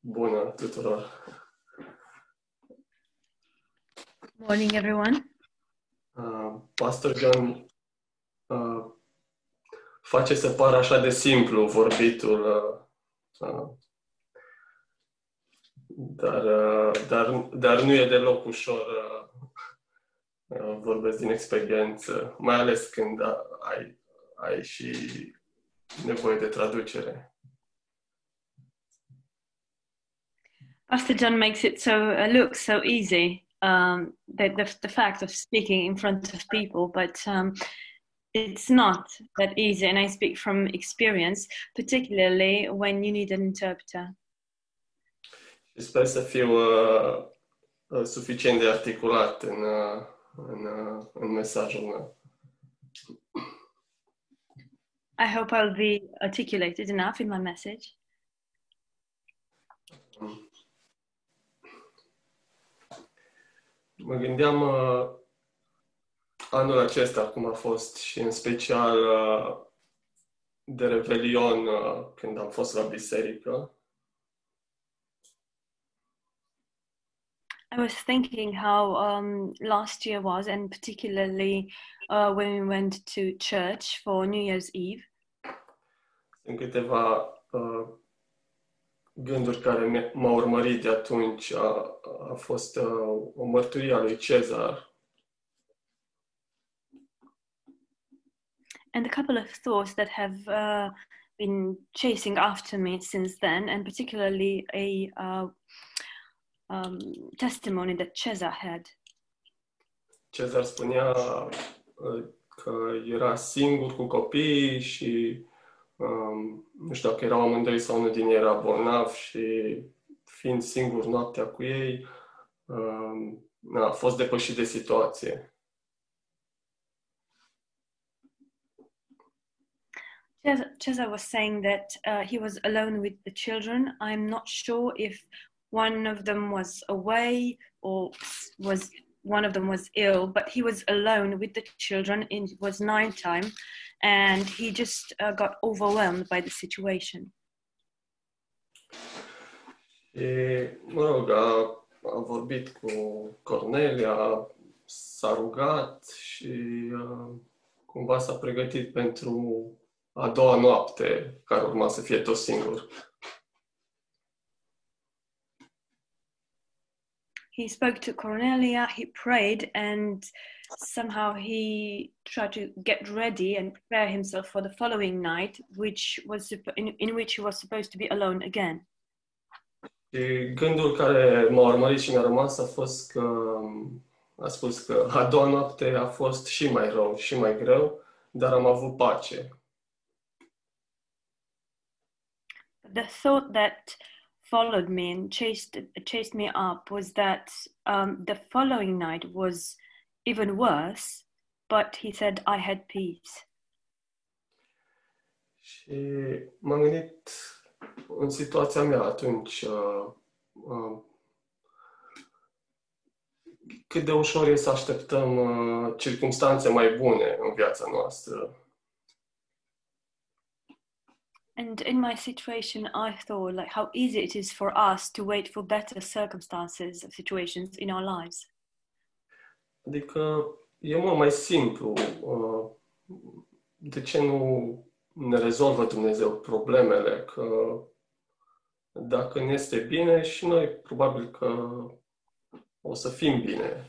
Bună tuturor! Morning, everyone. Uh, Pastor John uh, face să pară așa de simplu vorbitul, uh, uh, dar, uh, dar, dar nu e deloc ușor. Uh, uh, vorbesc din experiență, mai ales când ai, ai și nevoie de traducere. Pastor John makes it so uh, look so easy. Um, the, the the fact of speaking in front of people, but um, it's not that easy. And I speak from experience, particularly when you need an interpreter. Sper să fiu uh, uh, suficient de articulat în, uh, în, uh, în mesajul meu. I hope I'll be articulated enough in my message. Mă gândeam uh, anul acesta cum a fost și în special uh, de Revelion uh, când am fost la biserică. I was thinking how um, last year was, and particularly uh, when we went to church for New Year's Eve. Sunt câteva uh, gânduri care mi- m-au urmărit de atunci. A, a fost uh, o mărturie a lui Cezar and a couple of thoughts that have uh, been chasing after me since then, and particularly a uh, um, testimony that Cesar had. Cezar spunea uh, că era singur cu copiii și um, nu știu dacă erau amândoi sau unul din ei era bolnav și fiind singur noaptea cu ei, um, a fost depășit de situație. Cesar, was saying that uh, he was alone with the children. I'm not sure if one of them was away or was one of them was ill, but he was alone with the children. It was night time, and he just uh, got overwhelmed by the situation. Și, mă rog, vorbit cu Cornelia, s-a rugat și cumva s-a pregătit pentru a doua noapte care urma să fie tot singur. He spoke to Cornelia, he prayed, and somehow he tried to get ready and prepare himself for the following night, which was in, in which he was supposed to be alone again. Și gândul care m-a urmărit și mi-a rămas a fost că a spus că a doua noapte a fost și mai rău și mai greu, dar am avut pace. The thought that followed me and chased chased me up was that um, the following night was even worse, but he said I had peace. Și m-am gândit în situația mea atunci uh, uh, cât de ușor e să așteptăm uh, circumstanțe mai bune în viața noastră. And in my situation, I thought like how easy it is for us to wait for better circumstances of situations in our lives. Adică e mult mai simplu. uh, De ce nu ne rezolvă Dumnezeu problemele? Că dacă ne este bine și noi probabil că o să fim bine.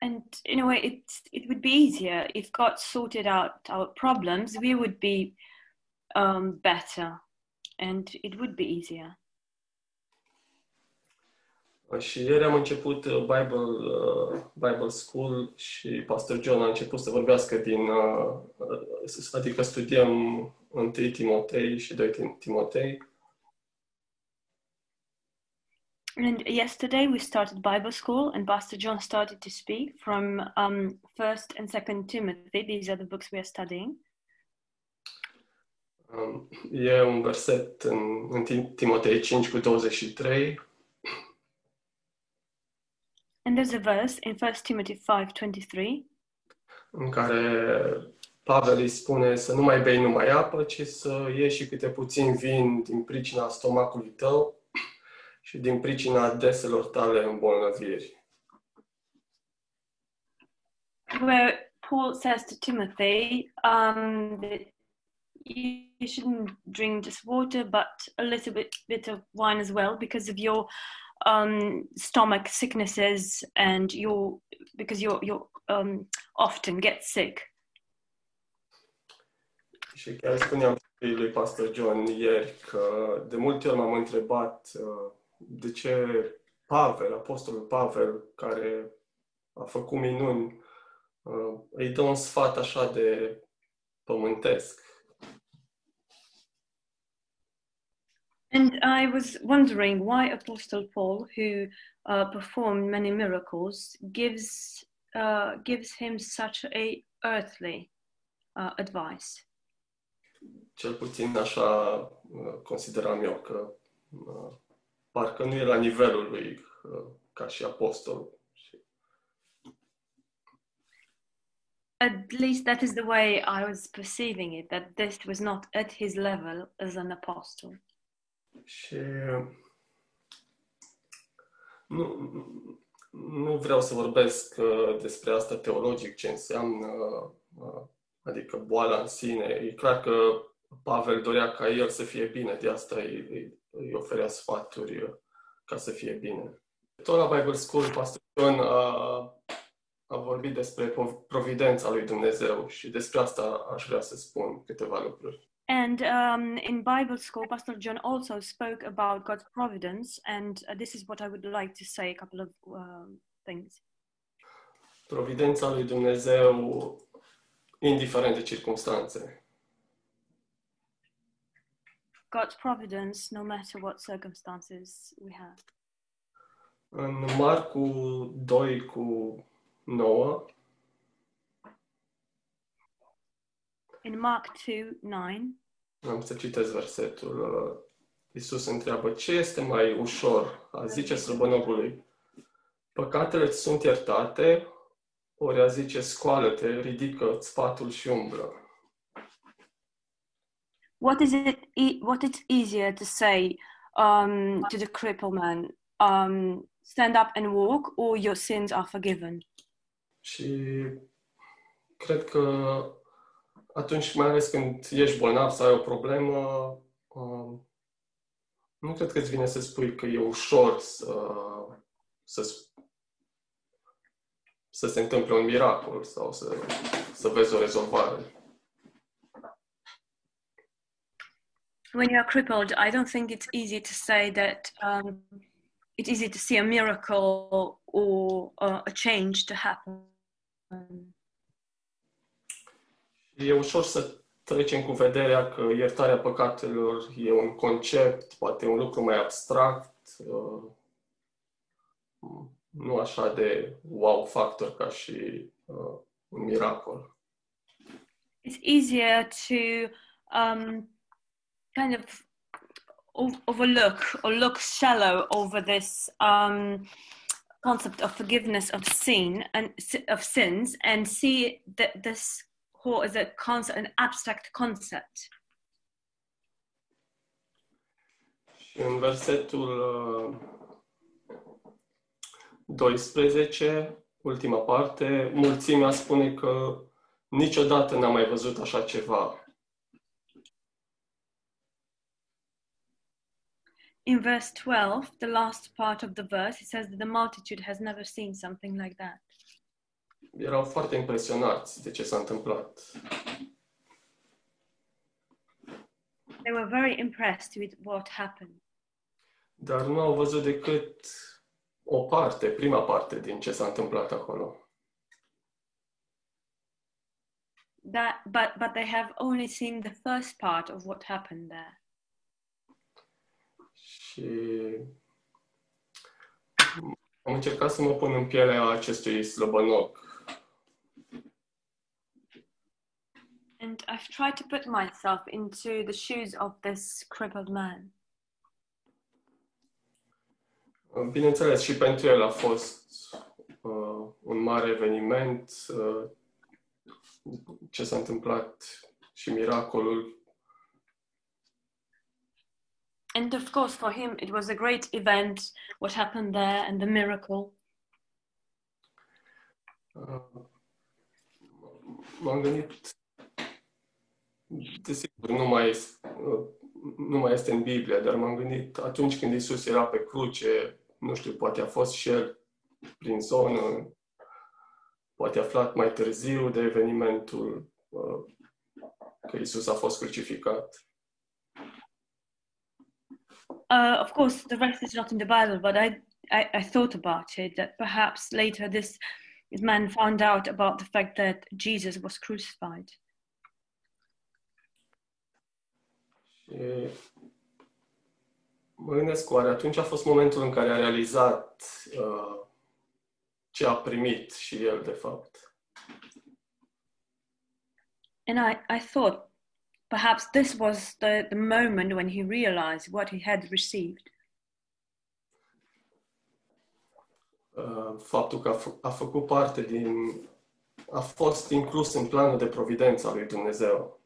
And in a way, it it would be easier if God sorted out our problems. We would be um, better, and it would be easier. Și ieri am început uh, Bible, uh, Bible School și Pastor John a început să vorbească din, uh, uh, adică studiem 1 Timotei și 2 Tim- Timotei. And yesterday we started Bible school, and Pastor John started to speak from um, First and Second Timothy. These are the books we are studying. Um, E un verset în, în Tim- Timotei 5 cu 23 And there's a verse in First Timothy five twenty three în care Pavel îi spune să nu mai bei numai apă, ci să ieși și câte puțin vin din pricina stomacului tău și din pricina deselor tale îmbolnăviri. Where Paul says to Timothy um, that you shouldn't drink just water, but a little bit, bit of wine as well because of your um, stomach sicknesses and your because you you um, often get sick. Și chiar spuneam lui Pastor John ieri că de multe ori m-am întrebat uh, de ce Pavel, Apostolul Pavel, care a făcut minuni, uh, îi dă un sfat așa de pământesc. And I was wondering why Apostle Paul, who uh, performed many miracles, gives uh, gives him such a earthly uh, advice. Cel puțin așa uh, consideram eu că uh, parcă nu e la nivelul lui uh, ca și apostol. At least that is the way I was perceiving it, that this was not at his level as an apostle. Și nu, nu vreau să vorbesc uh, despre asta teologic, ce înseamnă, uh, adică boala în sine. E clar că Pavel dorea ca el să fie bine, de asta îi, îi oferea sfaturi uh, ca să fie bine. Tot la Bible School, Pastor John a, a vorbit despre providența lui Dumnezeu și despre asta aș vrea să spun câteva lucruri. And um, in Bible school, Pastor John also spoke about God's providence, and uh, this is what I would like to say a couple of uh, things. Providența lui Dumnezeu, indiferent de circunstanțe. God's providence, no matter what circumstances we have. În Marcu 2 cu 9, In Mark 2 9, am să citesc versetul. Iisus întreabă, ce este mai ușor a zice slăbănogului, păcatele îți sunt iertate, ori a zice, scoală-te, ridică sfatul și umblă. What is it? E- what it's easier to say um, to the crippled man? Um, stand up and walk, or your sins are forgiven. Și cred că atunci, mai ales când ești bolnav sau ai o problemă, um, nu cred că îți vine să spui că e ușor să, să, să se întâmple un miracol sau să, să vezi o rezolvare. When you are crippled, I don't think it's easy to say that um, it's easy to see a miracle or uh, a change to happen. E ușor să trecem cu vederea că iertarea păcatelor e un concept, poate un lucru mai abstract, uh, nu așa de wow factor ca și uh, un miracol. It's easier to um, kind of o- overlook or look shallow over this um, concept of forgiveness of sin and si- of sins and see that this whole is a concept, an abstract concept. Și în versetul uh, 12, ultima parte, mulțimea spune că niciodată n-a mai văzut așa ceva. In verse 12, the last part of the verse, it says that the multitude has never seen something like that. Erau foarte impresionați de ce s-a întâmplat. They were very impressed with what happened. Dar nu au văzut decât o parte, prima parte din ce s-a întâmplat acolo. That, but, but they have only seen the first part of what happened there. Și am încercat să mă pun în pielea acestui slăbănoc. And I've tried to put myself into the shoes of this crippled man. Bineînțeles, și pentru el a fost uh, un mare eveniment. Uh, ce s-a întâmplat și miracolul. And of course, for him, it was a great event what happened there and the miracle. Uh, M-am gândit, desigur, nu mai, este, nu mai este în Biblie, dar m-am gândit atunci când Isus era pe cruce, nu știu, poate a fost și el prin zonă, poate aflat mai târziu de evenimentul uh, că Isus a fost crucificat. Uh, of course, the rest is not in the Bible, but I, I, I thought about it that perhaps later this man found out about the fact that Jesus was crucified. Și mă gândesc, oare atunci a fost momentul în care a realizat uh, ce a primit și el, de fapt. And I, I thought perhaps this was the, the moment when he realized what he had received. Uh, faptul că a, f- a făcut parte din... a fost inclus în planul de providență al lui Dumnezeu.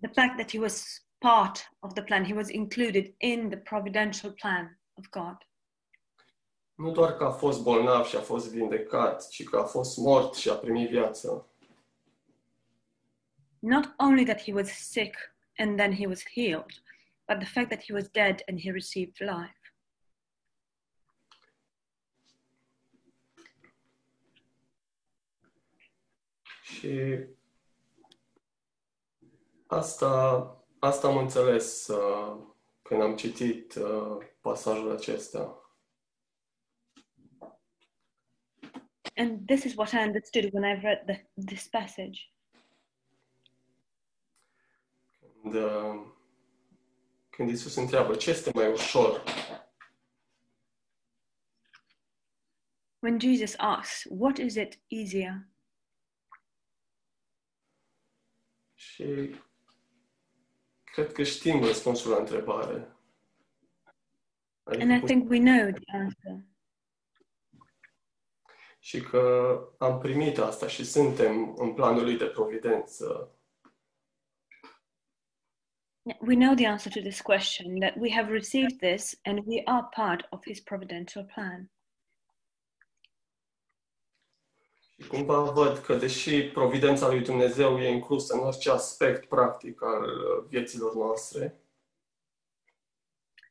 The fact that he was part of the plan, he was included in the providential plan of God. Nu doar că a fost bolnav și a fost vindecat, ci că a fost mort și a primit viață. Not only that he was sick and then he was healed, but the fact that he was dead and he received life. Și asta, asta am înțeles uh, când am citit uh, pasajul acesta. And this is what I understood when I read the, this passage. Uh, când Iisus întreabă ce este mai ușor, When Jesus asks, What is it easier? și cred că știm răspunsul la întrebare. And I Adică, think we know the answer. și că am primit asta și suntem în planul lui de providență. We know the answer to this question that we have received this and we are part of his providential plan. Și cumva văd că deși providența lui Dumnezeu e inclusă în orice aspect practic al uh, vieților noastre,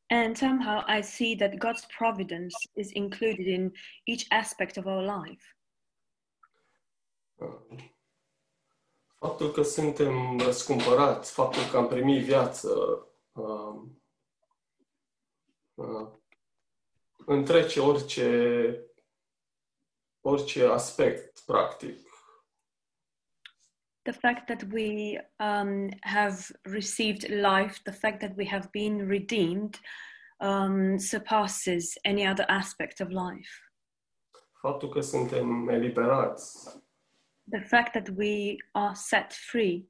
And somehow I see that God's providence is included in each aspect of our life. Uh, faptul că suntem răscumpărați, faptul că am primit viață, uh, uh, întrece orice, orice aspect practic. The fact that we um, have received life, the fact that we have been redeemed, um, surpasses any other aspect of life. Faptul că suntem eliberați, The fact that we are set free,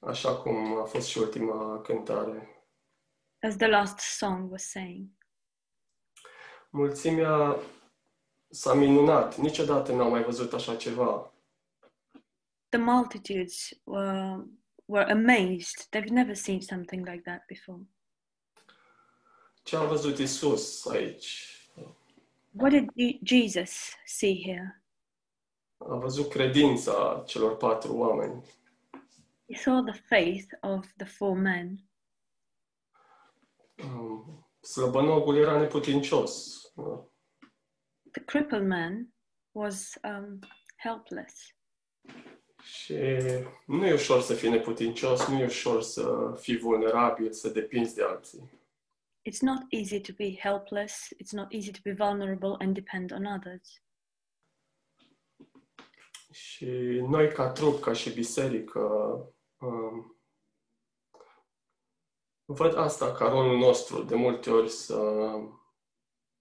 așa cum a fost și ultima cântare. as the last song was saying. Mulțimea s-a minunat, niciodată n-au mai văzut așa ceva. The multitudes were, were amazed. They've never seen something like that before. Ce a văzut Isus aici? What did Je- Jesus see here? A văzut credința celor patru oameni. He saw the faith of the four men. Um, Slăbănogul era neputincios. Uh, The crippled man was um, helpless. Și nu e ușor să fii neputincios, nu e ușor să fii vulnerabil, să depinzi de alții. It's not easy to be helpless. It's not easy to be vulnerable and depend on others. Și noi ca trup, ca și biserică, um, văd asta ca rolul nostru de multe ori să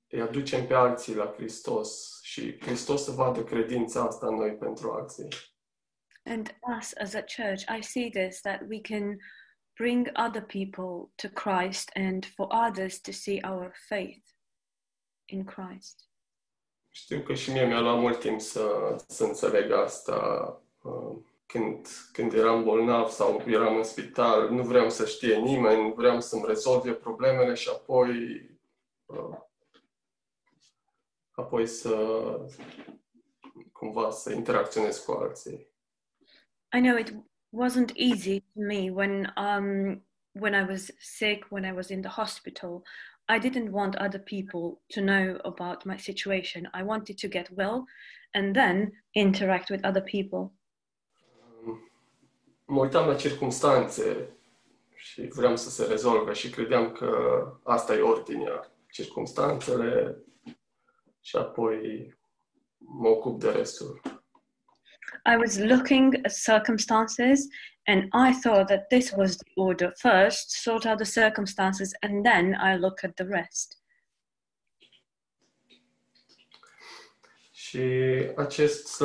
îi aducem pe alții la Hristos și Hristos să vadă credința asta în noi pentru alții. And us as a church, I see this that we can bring other people to Christ and for others to see our faith in Christ. Știu că și mie mi-a luat mult timp să, să înțeleg asta. Uh, Când, când eram bolnav sau eram în spital, nu vreau să știe nimeni, vreau să-mi rezolve problemele și apoi uh, apoi să cumva să interacționez cu alții. I know it wasn't easy to me when um when I was sick, when I was in the hospital. I didn't want other people to know about my situation. I wanted to get well and then interact with other people. Mă uitam la circumstanțe și vreau să se rezolve și credeam că asta e ordinea, circumstanțele și apoi mă ocup de restul. I was looking at circumstances and I thought that this was the order. First, sort out the circumstances and then I look at the rest. Și acest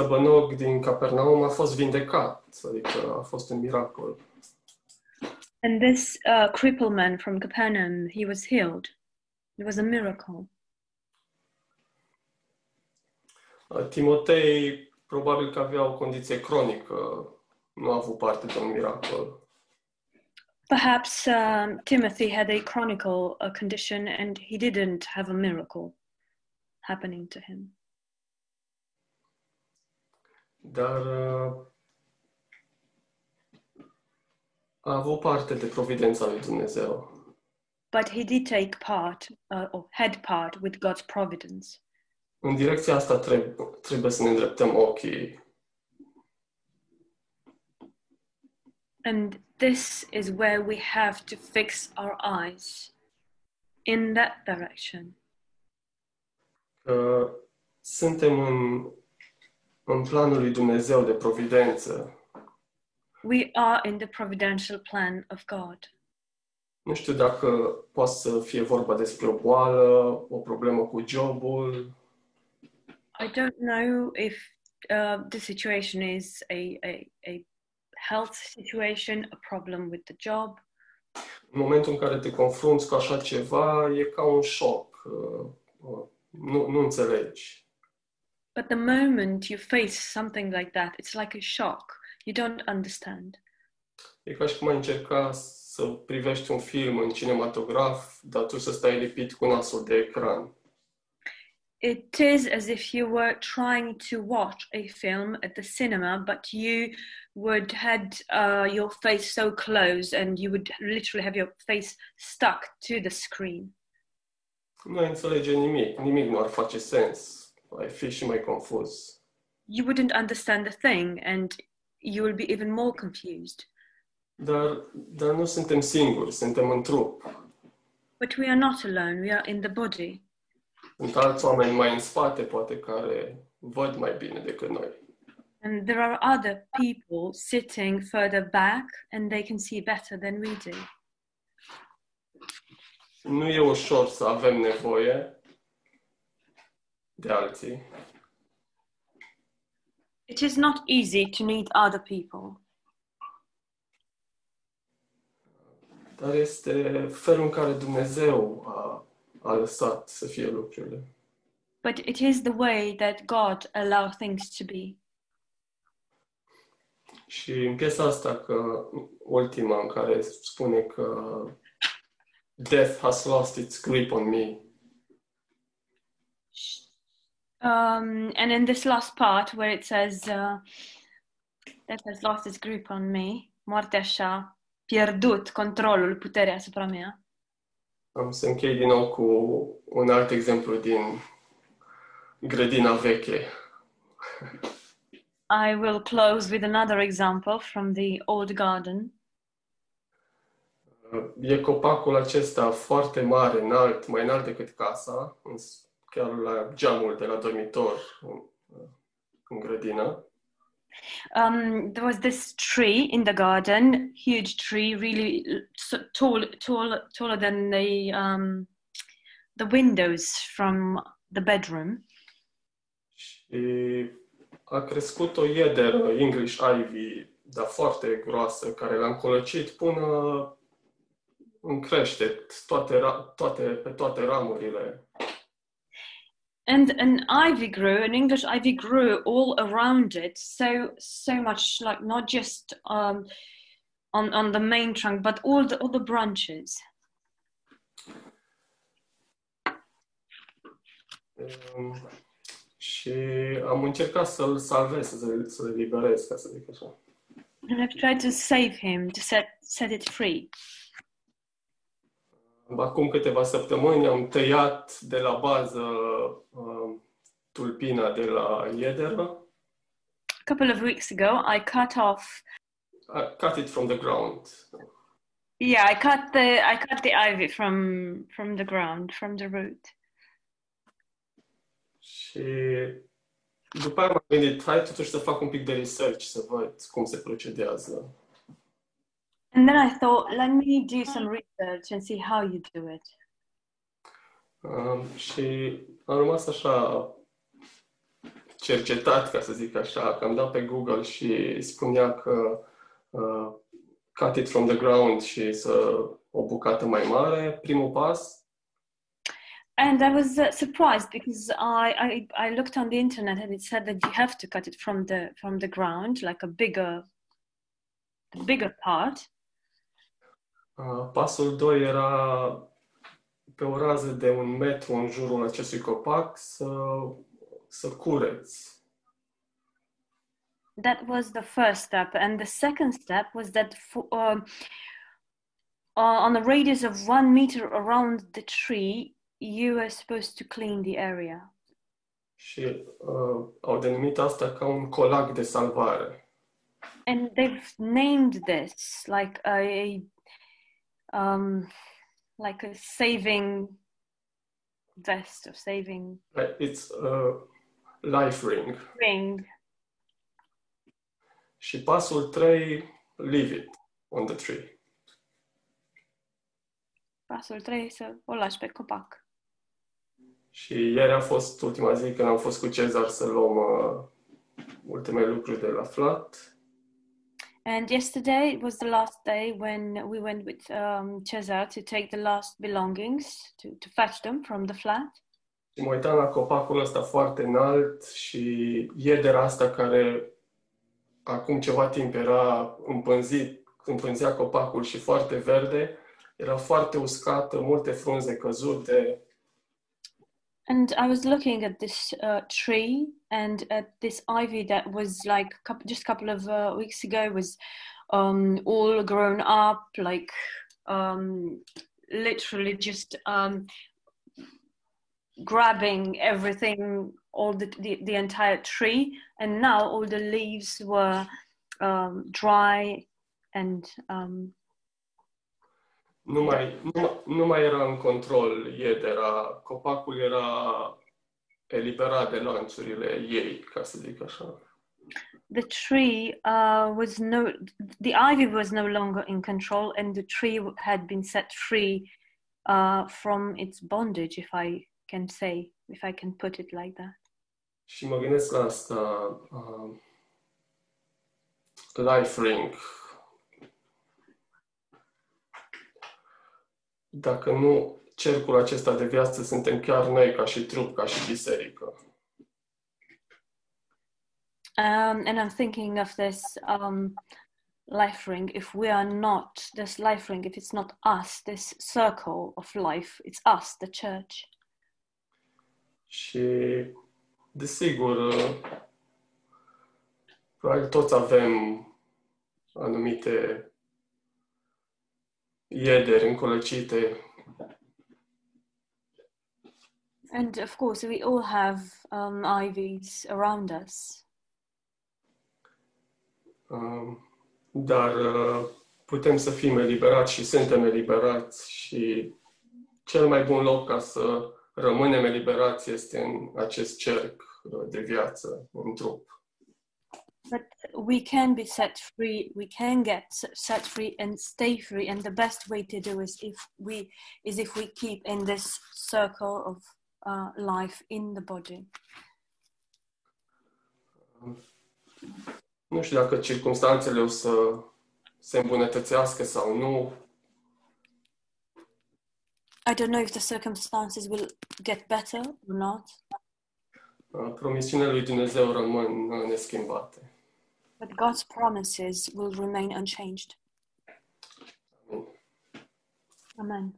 din Capernaum a fost vindecat, adică a fost un miracol. And this uh, crippled man from Capernaum, he was healed. It was a miracle. Timotei probabil că avea o condiție cronică, nu a avut parte de un miracol. Perhaps um, Timothy had a chronicle a condition and he didn't have a miracle happening to him. Dar uh, a avut parte de providența lui Dumnezeu. But he did take part, uh, or had part, with God's providence. În direcția asta trebuie, trebuie să ne îndreptăm ochii. And this is where we have to fix our eyes in that direction. Că suntem în, în planul lui Dumnezeu de providență. We are in the providential plan of God. Nu știu dacă poate să fie vorba despre o boală, o problemă cu jobul, I don't know if uh, the situation is a, a, a health situation, a problem with the job. în momentul în care te confrunți cu așa ceva, e ca un șoc. uh, uh, Nu, nu înțelegi. But the moment you face something like that, it's like a shock. You don't understand. E ca și cum ai încerca să privești un film în cinematograf, dar tu să stai lipit cu nasul de ecran. It is as if you were trying to watch a film at the cinema, but you would had uh, your face so close and you would literally have your face stuck to the screen. Nu înțelege nimic, nimic nu ar face sens. Ai fi și mai confuz. You wouldn't understand the thing and you will be even more confused. Dar, dar nu suntem singuri, suntem în trup. But we are not alone, we are in the body. Sunt alți oameni mai în spate, poate, care văd mai bine decât noi. And there are other people sitting further back and they can see better than we do. Nu e ușor să avem nevoie de alții, It is not easy to need other people, dar este felul în care Dumnezeu a, a lăsat să fie lucrurile. but it is the way that God allows things to be. Și în piesa asta, că ultima în care spune că death has lost its grip on me, Um, and in this last part where it says uh, that has lost its grip on me, moartea și-a pierdut controlul, puterea asupra mea. Am să închei din nou cu un alt exemplu din grădina veche. I will close with another example from the old garden. E copacul acesta foarte mare, înalt, mai înalt decât casa, în- chiar la geamul de la dormitor în, în grădină. Um, there was this tree in the garden, huge tree, really tall, tall, taller than the um, the windows from the bedroom. Și a crescut o iederă English Ivy, dar foarte groasă, care l-a încolăcit până în creștet, toate, toate, pe toate ramurile. And an ivy grew an english ivy grew all around it. So so much like not just um, on on the main trunk but all the all the branches. Um, și am încercat să-l salvez, să, să-l eliberez, ca să zic așa. and i've tried to save him to set set it free Acum câteva săptămâni am tăiat de la bază uh, tulpina de la iederă. a couple of weeks ago i cut off I cut it from the ground. yeah i cut the i cut the ivy from from the ground from the root Și după aia m-am gândit, hai totuși să fac un pic de research, să văd cum se procedează. And then i thought let me do some research and see how you do it Um, și am rămas așa cercetat, ca să zic așa, că am dat pe Google și spunea că uh, cut it from the ground și să o bucată mai mare, primul pas. And I was uh, surprised because I, I I looked on the internet and it said that you have to cut it from the from the ground, like a bigger, bigger part. Uh, pasul 2 era pe o rază de un metru în jurul acestui copac să, să cureți. That was the first step, and the second step was that for, um, uh, on a radius of one meter around the tree, you were supposed to clean the area. Și uh, au denumit asta ca un colac de salvare. And they've named this like a, um, like a saving vest or saving Like, It's a life ring. ring. Și pasul 3, leave it on the tree. Pasul 3 să o lași pe copac. Și ieri a fost ultima zi când am fost cu Cezar să luăm uh, ultimele lucruri de la flat. And yesterday was the last day when we went with um, Cesar to take the last belongings to, to fetch them from the flat. Și mă uitam la copacul ăsta foarte înalt și iedera asta care acum ceva timp era împânzit, împânzea copacul și foarte verde, era foarte uscată, multe frunze căzute. And I was looking at this uh, tree and at this ivy that was like couple, just a couple of uh, weeks ago was um, all grown up, like um, literally just um, grabbing everything, all the, the the entire tree, and now all the leaves were um, dry and um, Nu mai, nu, mai- nu mai era în control iedera, copacul era eliberat de lanțurile ei, ca să zic așa. the tree uh, was no the ivy was no longer in control and the tree had been set free uh, from its bondage if i can say if i can put it like that Și mă gândesc la asta, uh, life ring. Dacă nu cercul acesta de viață suntem chiar noi ca și trup, ca și biserică. um, and i'm thinking of this um, life ring if we are not this life ring if it's not us this circle of life it's us the church Și, desigur, uh, probabil toți avem anumite iederi încolăcite and of course we all have um, ivies around us Um, Dar uh, putem să fim eliberați și suntem eliberați și cel mai bun loc ca să rămânem eliberați este în acest cerc uh, de viață, în trup. But we can be set free. We can get set free and stay free. And the best way to do is if we is if we keep in this circle of uh, life in the body. Nu știu dacă circumstanțele o să se îmbunătățească sau nu, I don't know if the circumstances will get better or not, uh, promisiunile lui Dumnezeu rămân uh, neschimbate. But God's promises will remain unchanged. Amen.